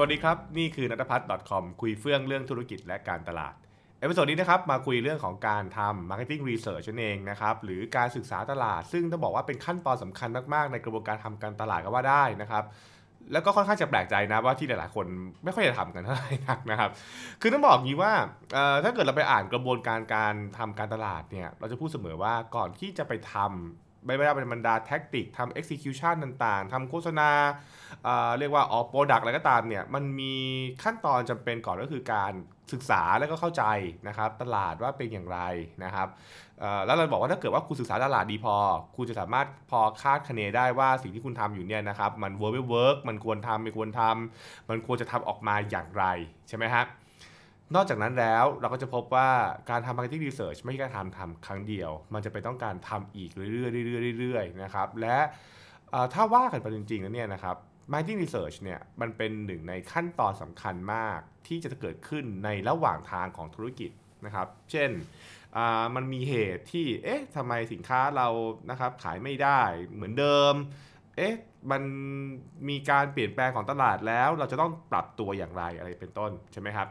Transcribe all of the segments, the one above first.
สวัสดีครับ นี่คือนัทพัฒน์ .com คุยเฟื่องเรื่องธุรกิจและการตลาด episode นี้นะครับมาคุยเรื่องของการทำ marketing research นั่นเองนะครับหรือการศึกษาตลาด ซึ่งต้องบอกว่าเป็นขั้นตอนสำคัญมากๆ ในกระบวนการทำการตลาดก็ว่าได้นะครับแล้วก็ค่อนข้างจะแปลกใจนะว่าที่หลายๆ คนไม่ค่อยจะทำกันเท่าไหร่นักนะครับ คือต้องบอกงี้ว่าถ้าเกิดเราไปอ่านกระบวนการการทำการตลาดเนี่ย เราจะพูดเสมอว่าก่อนที่จะไปทำ ไม่ว่าเป็นบรรดา tactic ทำ execution ต่างๆทำโฆษณาเเรียกว่าออก product อะไรก็ตามเนี่ยมันมีขั้นตอนจำเป็นก่อนก็คือการศึกษาแล้วก็เข้าใจนะครับตลาดว่าเป็นอย่างไรนะครับแล้วเราบอกว่าถ้าเกิดว่าคุณศึกษาตลาดดีพอ คุณจะสามารถพอคาดคะเนได้ว่าสิ่งที่คุณทำอยู่เนี่ยนะครับมัน work ไม่ work มันควรทำไม่ควรทำมันควรจะทำออกมาอย่างไรใช่ไหมฮะ นอกจากนั้นแล้วเราก็จะพบว่าการทำ marketing research ไม่ใช่การทำทำครั้งเดียว มันจะไปต้องการทำอีกเรื่อยๆเรื่อยๆเรื่อยๆนะครับและถ้าว่ากันไปจริงๆแล้วเนี่ยนะครับ marketing research เนี่ยมันเป็นหนึ่งในขั้นตอนสำคัญมากที่จะเกิดขึ้นในระหว่างทางของธุรกิจนะครับ เช่นมันมีเหตุที่เอ๊ะทำไมสินค้าเรานะครับขายไม่ได้เหมือนเดิมเอ๊ะมันมีการเปลี่ยนแปลงของตลาดแล้วเราจะต้องปรับตัวอย่างไรอะไรเป็นต้นใช่ไหมครับ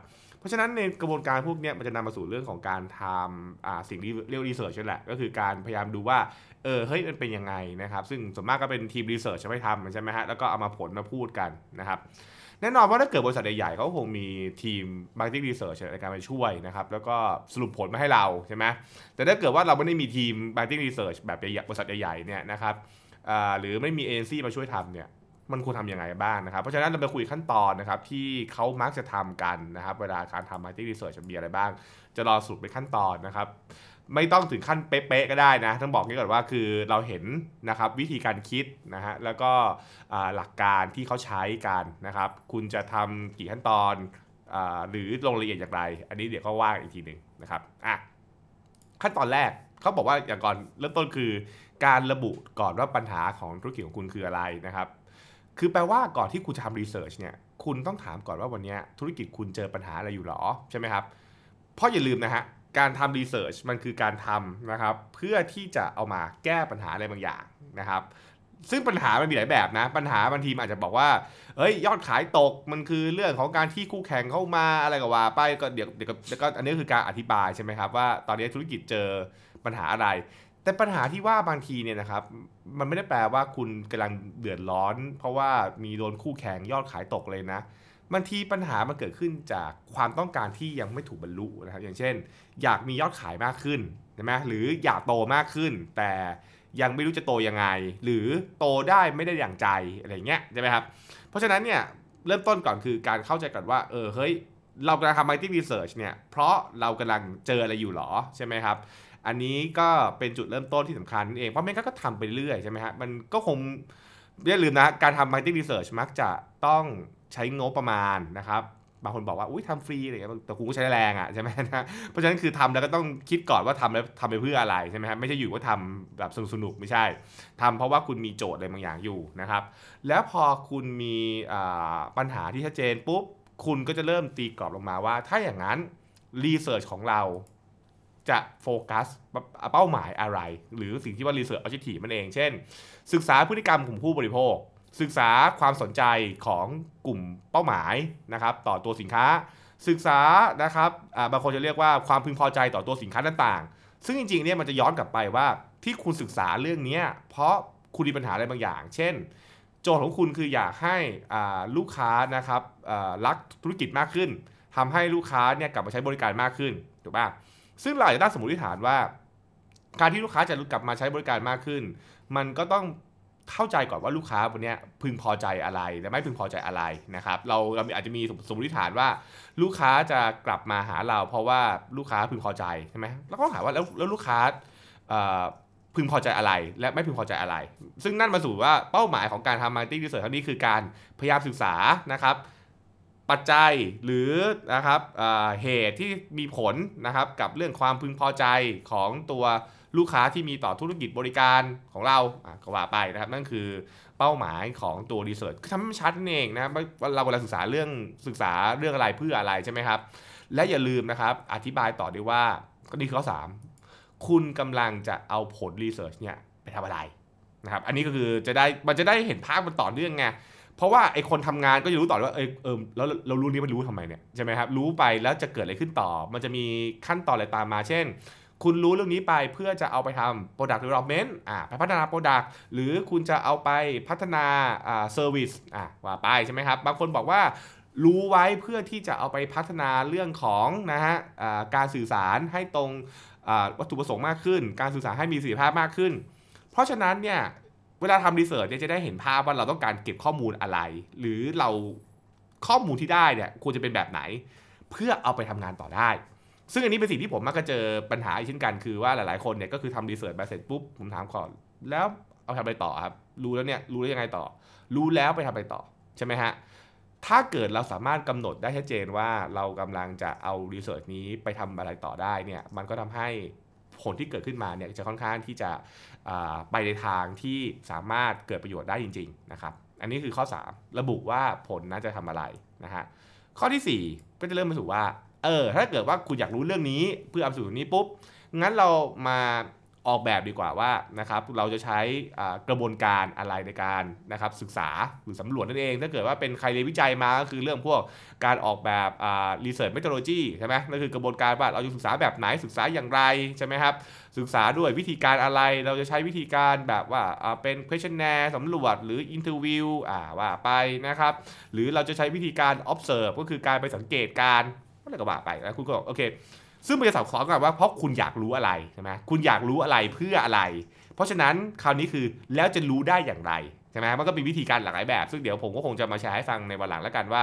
ราะฉะนั้นในกระบวนการพวกนี้มันจะนำมาสู่เรื่องของการทำสิ่งที่เรียกรีเสิร์ชนั่นแหละ ก็คือการพยายามดูว่าเออเฮ้ยมันเป็นยังไงนะครับ ซึ่งส่วนมากก็เป็นทีมรีเสิร์ชจะไม่ทำใช่ไหมฮะแล้วก็เอามาผลมาพูดกันนะครับแน่นอนว่าถ้าเกิดบริษัทใหญ่ๆเขาคงมีทีม marketing research ในการไปช่วยนะครับ แล้วก็สรุปผลมาให้เราใช่ไหมแต่ถ้าเกิดว่าเราไม่ได้มีทีม marketing research แบบใหญ่บริษัทใหญ่ๆเนี่ยนะครับหรือไม่มีเอเจนซี่มาช่วยทำเนี่ย มันควรทำยังไงบ้างนะครับ เพราะฉะนั้นเราไปคุยขั้นตอนนะครับที่เขามักจะทำกันนะครับ เวลาการทำ market research จะมีอะไรบ้าง จะรอสรุปเป็นขั้นตอนนะครับ ไม่ต้องถึงขั้นเป๊ะๆก็ได้นะ ต้องบอกนี้ก่อนว่าคือเราเห็นนะครับวิธีการคิดนะฮะแล้วก็หลักการที่เขาใช้กันนะครับ คุณจะทำกี่ขั้นตอนอหรือลงรายละเอียดอย่างไร อันนี้เดี๋ยวก็ว่ากันอีกทีหนึ่งนะครับอะขั้นตอนแรกเขาบอกว่าอย่างก่อนเริ่มต้นคือ การระบุก่อนว่าปัญหาของธุรกิจของคุณคืออะไรนะครับ คือแปลว่าก่อนที่คุณจะทำรีเสิร์ชเนี่ย คุณต้องถามก่อนว่าวันนี้ธุรกิจคุณเจอปัญหาอะไรอยู่หรอ ใช่ไหมครับ เพราะอย่าลืมนะฮะ การทำรีเสิร์ชมันคือการทำนะครับ เพื่อที่จะเอามาแก้ปัญหาอะไรบางอย่างนะครับ ซึ่งปัญหามันมีหลายแบบนะ ปัญหาบางทีมันอาจจะบอกว่า เอ้ย ยอดขายตก มันคือเรื่องของการที่คู่แข่งเข้ามาอะไรก็ว่าไป ก็เดี๋ยวเดี๋ยวก็เดี๋ยวก็อันนี้คือการอธิบายใช่ไหมครับว่า ตอนนี้ธุรกิจเจอปัญหาอะไร แต่ปัญหาที่ว่าบางทีเนี่ยนะครับ มันไม่ได้แปลว่าคุณกำลังเดือดร้อน เพราะว่ามีโดนคู่แข่งยอดขายตกเลยนะบางทีปัญหามันเกิดขึ้นจากความต้องการที่ยังไม่ถูกบรรลุนะครับ อย่างเช่น อยากมียอดขายมากขึ้นใช่ไหมหรืออยากโตมากขึ้น แต่ยังไม่รู้จะโตยังไง หรือโตได้ไม่ได้อย่างใจอะไรเงี้ยใช่ไหมครับเพราะฉะนั้นเนี่ยเริ่มต้นก่อนคือการเข้าใจก่อนว่าเออเฮ้ยเรากำลังทำ marketing research เนี่ยเพราะเรากำลังเจออะไรอยู่หรอใช่ไหมครับ อันนี้ก็เป็นจุดเริ่มต้นที่สำคัญนั่นเอง เพราะไม่งั้นก็ทำไปเรื่อยใช่ไหมฮะ มันก็คงอย่าลืมนะ การทำ marketing research มักจะต้องใช้งบประมาณนะครับ บางคนบอกว่า อุ้ยทำฟรีอะไรเงี้ย แต่คุณก็ใช้แรงอะใช่ไหมนะ เพราะฉะนั้นคือทำแล้วก็ต้องคิดก่อนว่าทำแล้วทำไปเพื่ออะไรใช่ไหมครับไม่ใช่อยู่ว่าทำแบบสนุกๆไม่ใช่ทำเพราะว่าคุณมีโจทย์อะไรบางอย่างอยู่นะครับ แล้วพอคุณมีปัญหาที่ชัดเจนปุ๊บ คุณก็จะเริ่มตีกรอบลงมาว่า ถ้าอย่างนั้นรีเสิร์ชของเรา จะโฟกัสเป้าหมายอะไร หรือสิ่งที่ว่า research objective มันเอง เช่น ศึกษาพฤติกรรมของผู้บริโภค ศึกษาความสนใจของกลุ่มเป้าหมายนะครับต่อตัวสินค้า ศึกษานะครับบางคนจะเรียกว่าความพึงพอใจต่อตัวสินค้าต่างๆ ซึ่งจริงๆเนี่ยมันจะย้อนกลับไปว่าที่คุณศึกษาเรื่องนี้เพราะคุณมีปัญหาอะไรบางอย่าง เช่น โจทย์ของคุณคืออยากให้ลูกค้านะครับรักธุรกิจมากขึ้นทำให้ลูกค้าเนี่ยกลับมาใช้บริการมากขึ้นถูกป่ะ ซึ่งเราอาจจะตั้งสมมติฐานว่า การที่ลูกค้าจะกลับมาใช้บริการมากขึ้น มันก็ต้องเข้าใจก่อนว่าลูกค้าวันนี้พึงพอใจอะไรและไม่พึงพอใจอะไรนะครับเราเราอาจจะมีสมมติฐานว่า ลูกค้าจะกลับมาหาเรา เพราะว่าลูกค้าพึงพอใจใช่ไหมแล้วก็ถามว่าแล้วแล้วลูกค้าพึงพอใจอะไร และไม่พึงพอใจอะไร ซึ่งนั่นมาสู่ว่าเป้าหมายของการทำ marketing research ครั้งนี้คือการพยายามศึกษานะครับ ปัจจัยหรือนะครับเเหตุที่มีผลนะครับกับเรื่องความพึงพอใจของตัวลูกค้าที่มีต่อธุรกิจบริการของเราก็ว่าไปนะครับ นั่นคือเป้าหมายของตัวรีเสิร์ชทำให้มันชัดนั่เองนะครับว่าเราเวลาศึกษาเรื่องศึกษาเรื่องอะไรเพื่ออะไรใช่ไหมครับ และอย่าลืมนะครับ อธิบายต่อด้วยว่าก็นี่คือข้อสามคุณกำลังจะเอาผลรีเสิร์ชเนี่ยไปทำอะไรนะครับ อันนี้ก็คือจะได้มันจะได้เห็นภาพมันต่อเนื่องไง เพราะว่าไอคนทำงานก็จะรู้ต่อว่าเออเออแล้วเรารู้นี้มันรู้ทำไมเนี่ยใช่ไหมครับรู้ไปแล้วจะเกิดอะไรขึ้นต่อ มันจะมีขั้นตอนอะไรตามมา เช่น คุณรู้เรื่องนี้ไปเพื่อจะเอาไปทำ product development อ่าไปพัฒนา product หรือคุณจะเอาไปพัฒนาอ่า service อ่าว่าไปใช่ไหมครับบางคนบอกว่ารู้ไว้เพื่อที่จะเอาไปพัฒนาเรื่องของนะฮะการสื่อสารให้ตรงวัตถุประสงค์มากขึ้น การสื่อสารให้มีประสิทธิภาพมากขึ้น เพราะฉะนั้นเนี่ย เวลาทำ research เนี่ยจะได้เห็นภาพว่าเราต้องการเก็บข้อมูลอะไร หรือเราข้อมูลที่ได้เนี่ยควรจะเป็นแบบไหน เพื่อเอาไปทำงานต่อได้ ซึ่งอันนี้เป็นสิ่งที่ผมมักจะเจอปัญหาเช่นกันคือว่าหลายๆคนเนี่ยก็คือทำ research มาเสร็จปุ๊บผมถามก่อนแล้วเอาทำอะไรต่อครับ รู้แล้วเนี่ยรู้แล้วยังไงต่อ รู้แล้วไปทำอะไรต่อใช่ไหมฮะถ้าเกิดเราสามารถกำหนดได้ชัดเจนว่าเรากำลังจะเอารีเสิร์ชนี้ไปทำอะไรต่อได้เนี่ยมันก็ทำให้ผลที่เกิดขึ้นมาเนี่ยจะค่อนข้างที่จะ ไปในทางที่สามารถเกิดประโยชน์ได้จริงๆนะครับ อันนี้คือข้อ 3 ระบุว่าผลน่าจะทำอะไรนะฮะ ข้อที่ 4 ก็จะเริ่มมาสู่ว่า เออ ถ้าเกิดว่าคุณอยากรู้เรื่องนี้เพื่อเอาสู่นี้ปุ๊บ งั้นเรามา ออกแบบดีกว่าว่านะครับเราจะใช้กระบวนการอะไรในการนะครับศึกษาหรือสำรวจนั่นเอง ถ้าเกิดว่าเป็นใครเรียนวิจัยมาก็คือเรื่องพวกการออกแบบ research methodology ใช่ไหมนั่นคือกระบวนการว่าเราจะศึกษาแบบไหนศึกษาอย่างไรใช่ไหมครับศึกษาด้วยวิธีการอะไรเราจะใช้วิธีการแบบว่าเป็น questionnaire สำรวจหรือ interview อ่าว่าไปนะครับหรือเราจะใช้วิธีการ observe ก็คือการไปสังเกตการอะไรก็ว่าไปแล้วคุณก็บอกโอเค ซึ่งมันจะซับซ้อนกันว่าเพราะคุณอยากรู้อะไรใช่ไหมคุณอยากรู้อะไรเพื่ออะไร เพราะฉะนั้นคราวนี้คือแล้วจะรู้ได้อย่างไรใช่ไหมมันก็เป็นวิธีการหลากหลายแบบ ซึ่งเดี๋ยวผมก็คงจะมาแชร์ให้ฟังในวันหลังแล้วกันว่า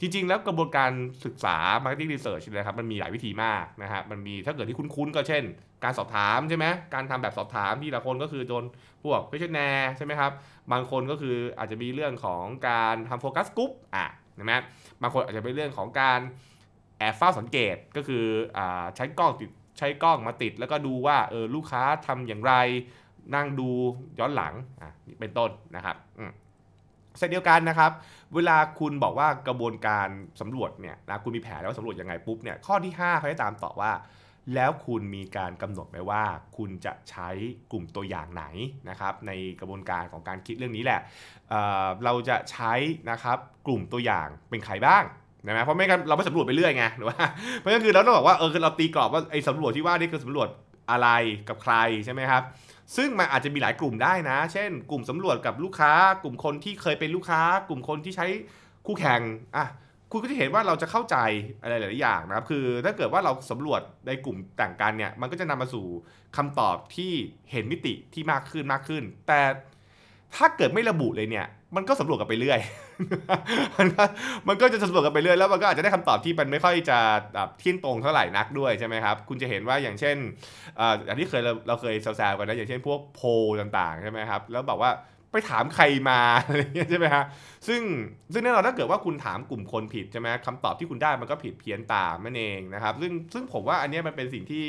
จริง ๆ แล้วกระบวนการศึกษา marketing research นะครับมันมีหลายวิธีมากนะครับมันมีถ้าเกิดที่คุ้นๆก็เช่น การสอบถามใช่ไหมการทำแบบสอบถามที่ละคนก็คือโดนพวก questionnaire ใช่ไหมครับบางคนก็คืออาจจะมีเรื่องของการทำ focus group อะใช่ไหมบางคนอาจจะเป็นเรื่องของการ แอบเฝ้าสังเกตก็คืออใช้กล้องติดใช้กล้องมาติด แล้วก็ดูว่าเออลูกค้าทำอย่างไร นั่งดูย้อนหลังอะเป็นต้นนะครับเช่นเดียวกันนะครับ เวลาคุณบอกว่ากระบวนการสำรวจเนี่ยนะคุณมีแผนแล้วว่าสำรวจยังไงปุ๊บเนี่ยข้อที่ 5เขาจะตามต่อว่า แล้วคุณมีการกำหนดไหมว่า คุณจะใช้กลุ่มตัวอย่างไหนนะครับในกระบวนการของการคิดเรื่องนี้แหละเเราจะใช้นะครับกลุ่มตัวอย่างเป็นใครบ้าง นะเพราะไม่งั้นเราไม่สำรวจไปเรื่อยไงหรือว่าเพราะงั้นคือเราต้องบอกว่าเออคือเราตีกรอบว่าไอ้สำรวจที่ว่านี่คือสำรวจอะไรกับใครใช่ไหมครับซึ่งมันอาจจะมีหลายกลุ่มได้นะ เช่น กลุ่มสำรวจกับลูกค้า กลุ่มคนที่เคยเป็นลูกค้า กลุ่มคนที่ใช้คู่แข่งอะคุณก็จะเห็นว่าเราจะเข้าใจอะไรหลาย ๆ อย่างนะครับ คือถ้าเกิดว่าเราสำรวจในกลุ่มต่างกันเนี่ย มันก็จะนำมาสู่คำตอบที่เห็นมิติที่มากขึ้นมากขึ้น แต่ ถ้าเกิดไม่ระบุเลยเนี่ย มันก็สำรวจกันไปเรื่อย มันก็มันก็จะสำรวจกันไปเรื่อย แล้วมันก็อาจจะได้คำตอบที่มันไม่ค่อยจะเที่ยงตรงเท่าไหร่นักด้วยใช่ไหมครับ คุณจะเห็นว่าอย่างเช่นอันที่เคยเราเราเคยแซวๆกันนะ อย่างเช่นพวกโพต่างๆใช่ไหมครับ แล้วบอกว่าไปถามใครมาอะไรเงี้ยใช่ไหมฮะ ซึ่งซึ่งแน่นอนถ้าเกิดว่าคุณถามกลุ่มคนผิดใช่ไหมคำตอบที่คุณได้มันก็ผิดเพี้ยนตามนั่นเองนะครับ ซึ่งซึ่งผมว่าอันนี้มันเป็นสิ่งที่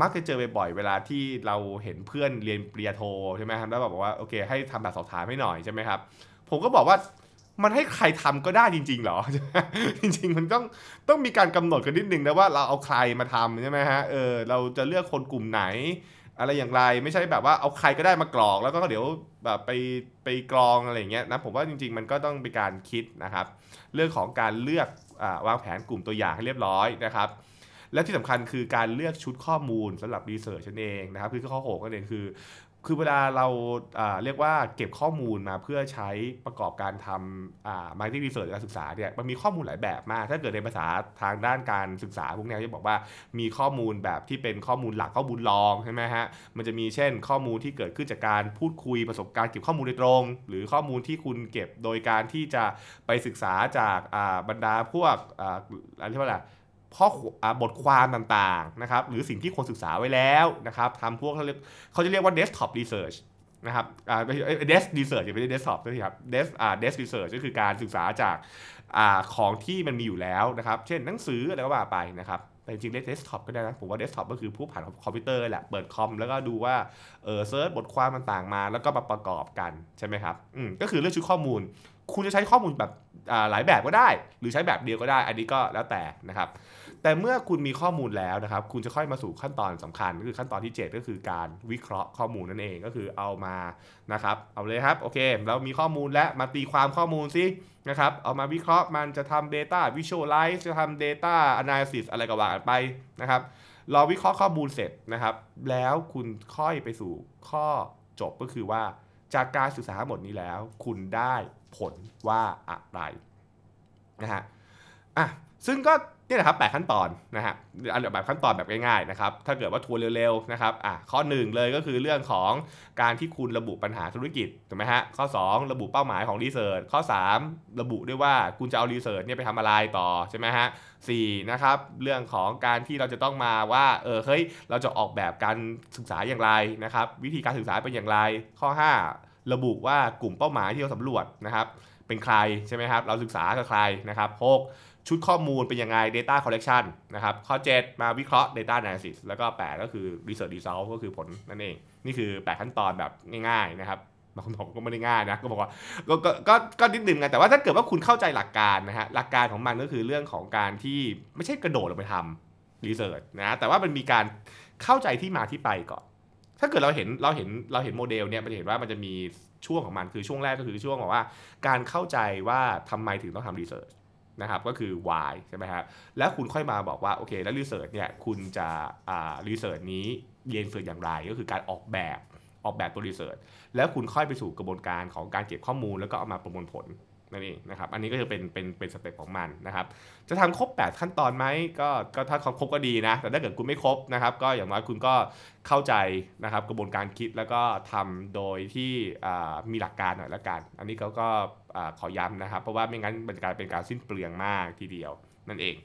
มักจะเจอบ่อยๆเวลาที่เราเห็นเพื่อนเรียนปริญญาโทใช่ไหมครับแล้วบอกว่าโอเค ให้ทำแบบสอบถามให้หน่อยใช่ไหมครับ ผมก็บอกว่ามันให้ใครทำก็ได้จริง ๆ หรอ จริง ๆ มันต้องต้องมีการกำหนดกันนิดนึงนะว่าเราเอาใครมาทำใช่ไหมฮะเออเราจะเลือกคนกลุ่มไหน อะไรอย่างไรไม่ใช่แบบว่าเอาใครก็ได้มากรอก แล้วก็เดี๋ยวแบบไปไปกรองอะไรอย่างเงี้ยนะผมว่าจริง ๆ มันก็ต้องเป็นการคิดนะครับ เรื่องของการเลือกอวางแผนกลุ่มตัวอย่างให้เรียบร้อยนะครับ และที่สำคัญคือการเลือกชุดข้อมูลสำหรับ research นั่นเองนะครับคือข้อหกนั่นเองคือ คือเวลาเราเรียกว่าเก็บข้อมูลมาเพื่อใช้ประกอบการทำ market research การศึกษาเนี่ยมันมีข้อมูลหลายแบบมาก ถ้าเกิดในภาษาทางด้านการศึกษาพวกนี้จะบอกว่ามีข้อมูลแบบที่เป็นข้อมูลหลักข้อมูลรองใช่ไหมฮะมันจะมีเช่น ข้อมูลที่เกิดขึ้นจากการพูดคุยประสบการณ์เก็บข้อมูลโดยตรง หรือข้อมูลที่คุณเก็บโดยการที่จะไปศึกษาจากบรรดาพวกอะไรที่ว่าอะไร ข้อบทความต่างๆนะครับหรือสิ่งที่คนศึกษาไว้แล้วนะครับทำพวกเขาเรียกเขาจะเรียกว่า desktop research นะครับอ่า desk research ไม่ใช่ desktop นะครับ desk อ่า desk research ก็คือการศึกษาจากอ่าของที่มันมีอยู่แล้วนะครับ เช่นหนังสืออะไรก็ว่าไปนะครับแต่จริงๆเรียก desktop ก็ได้นะ ผมว่า desktop ก็คือผู้ผ่านคอมพิวเตอร์แหละ เปิดคอม แล้วก็ดูว่าเออเซิร์ชบทความต่างๆมา แล้วก็มาประกอบกันใช่ไหมครับ อืมก็คือเรื่องชุดข้อมูล คุณจะใช้ข้อมูลแบบ หลายแบบก็ได้ หรือใช้แบบเดียวก็ได้ อันนี้ก็แล้วแต่นะครับ แต่เมื่อคุณมีข้อมูลแล้วนะครับ คุณจะค่อยมาสู่ขั้นตอนสำคัญก็คือขั้นตอนที่ 7 ก็คือการวิเคราะห์ข้อมูลนั่นเองก็คือเอามานะครับ เอาเลยครับโอเค เรามีข้อมูลและมาตีความข้อมูลซินะครับเอามาวิเคราะห์มันจะทำ Data Visualize จะทำ Data Analysis อะไรก็ว่ากันไปนะครับเราวิเคราะห์ข้อมูลเสร็จนะครับ แล้วคุณค่อยไปสู่ข้อจบก็คือว่า จากการศึกษาหมดนี้แล้ว คุณได้ผลว่าอะไรนะฮะอะซึ่งก็ นี่แหละครับแปดขั้นตอนนะฮะอันแบบขั้นตอนแบบง่ายๆนะครับถ้าเกิดว่าทัวร์เร็วๆนะครับอะข้อหนึ่งเลยก็คือเรื่องของการที่คุณระบุปัญหาธุรกิจถูกไหมฮะข้อ 2 ระบุเป้าหมายของ research ข้อ 3 ระบุด้วยว่าคุณจะเอา research เนี่ยไปทำอะไรต่อใช่ไหมฮะสี่นะครับเรื่องของการที่เราจะต้องมาว่าเออเฮ้ยเราจะออกแบบการศึกษาอย่างไรนะครับวิธีการศึกษาเป็นอย่างไร ข้อ 5 ระบุว่ากลุ่มเป้าหมายที่เราสำรวจนะครับเป็นใครใช่ไหมครับเราศึกษากับใครนะครับ6 ชุดข้อมูลเป็นยังไง Data Collection นะครับ ข้อ 7 มาวิเคราะห์ Data Analysis แล้วก็ 8 ก็คือ Research Result ก็คือผลนั่นเอง นี่คือ 8 ขั้นตอนแบบง่ายๆนะครับบางคนบอกก็ไม่ได้ง่ายนะ ก็บอกว่าก็ก็ก็นิดนึงไงแต่ว่าถ้าเกิดว่าคุณเข้าใจหลักการนะฮะหลักการของมันก็คือเรื่องของการที่ไม่ใช่กระโดดลงไปทำ research นะแต่ว่ามันมีการเข้าใจที่มาที่ไปก่อนถ้าเกิดเราเห็นเราเห็นเราเห็นโมเดลเนี่ยมันจะเห็นว่ามันจะมีช่วงของมันคือช่วงแรกก็คือช่วงของว่า การเข้าใจว่าทำไมถึงต้องทำ research นะครับก็คือ why ใช่ไหมครับแล้วคุณค่อยมาบอกว่าโอเคแล้ว research เนี่ยคุณจะอ่า research นี้ research อย่างไรก็คือการออกแบบออกแบบตัว research แล้วคุณค่อยไปสู่กระบวนการของการเก็บข้อมูลแล้วก็เอามาประมวลผล นั่นเองนะครับ อันนี้ก็จะเป็นเป็นเป็น step ของมันนะครับ จะทำครบ 8 ขั้นตอนไหมก็ก็ถ้าครบก็ดีนะ แต่ถ้าเกิดคุณไม่ครบนะครับ ก็อย่างน้อยคุณก็เข้าใจนะครับกระบวนการคิดแล้วก็ทำโดยที่มีหลักการหน่อยละกัน อันนี้เขาก็ขอย้ำนะครับ เพราะว่าไม่งั้นมันกลายเป็นการสิ้นเปลืองมากทีเดียวนั่นเอง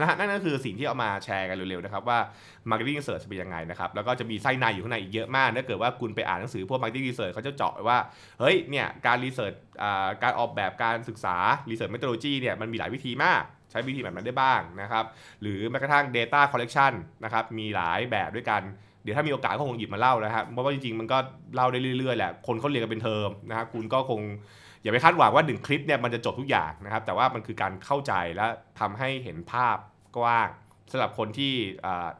นะฮะนั่นก็คือสิ่งที่เอามาแชร์กันเร็วๆนะครับว่า Marketing Research เป็นยังไงนะครับแล้วก็จะมีไส้ในอยู่ข้างในอีกเยอะมากถ้าเกิดว่าคุณไปอ่านหนังสือพวก Marketing Research เขาจะเจาะว่าเฮ้ยเนี่ยการรีเสิร์ชการออกแบบการศึกษา Research Methodology เนี่ยมันมีหลายวิธีมาก ใช้วิธีแบบนั้นได้บ้างนะครับหรือแม้กระทั่ง Data Collection นะครับมีหลายแบบด้วยกันเดี๋ยวถ้ามีโอกาสก็คงหยิบมาเล่านะครับเพราะว่าจริงๆมันก็เล่าได้เรื่อยๆแหละคนเขาเรียนกันเป็นเทอมนะครับคุณก็คง อย่าไปคาดหวังว่าหนึ่งคลิปเนี่ยมันจะจบทุกอย่างนะครับ แต่ว่ามันคือการเข้าใจและทำให้เห็นภาพกว้างสำหรับคนที่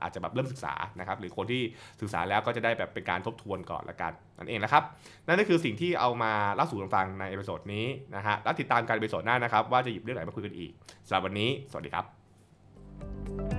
อาจจะแบบเริ่มศึกษานะครับ หรือคนที่ศึกษาแล้วก็จะได้แบบเป็นการทบทวนก่อนละกันนั่นเองนะครับ นั่นก็คือสิ่งที่เอามาเล่าสู่กันฟังใน episode นี้นะฮะแล้วติดตามการ episode หน้านะครับ ว่าจะหยิบเรื่องไหนมาคุยกันอีกสำหรับวันนี้ สวัสดีครับ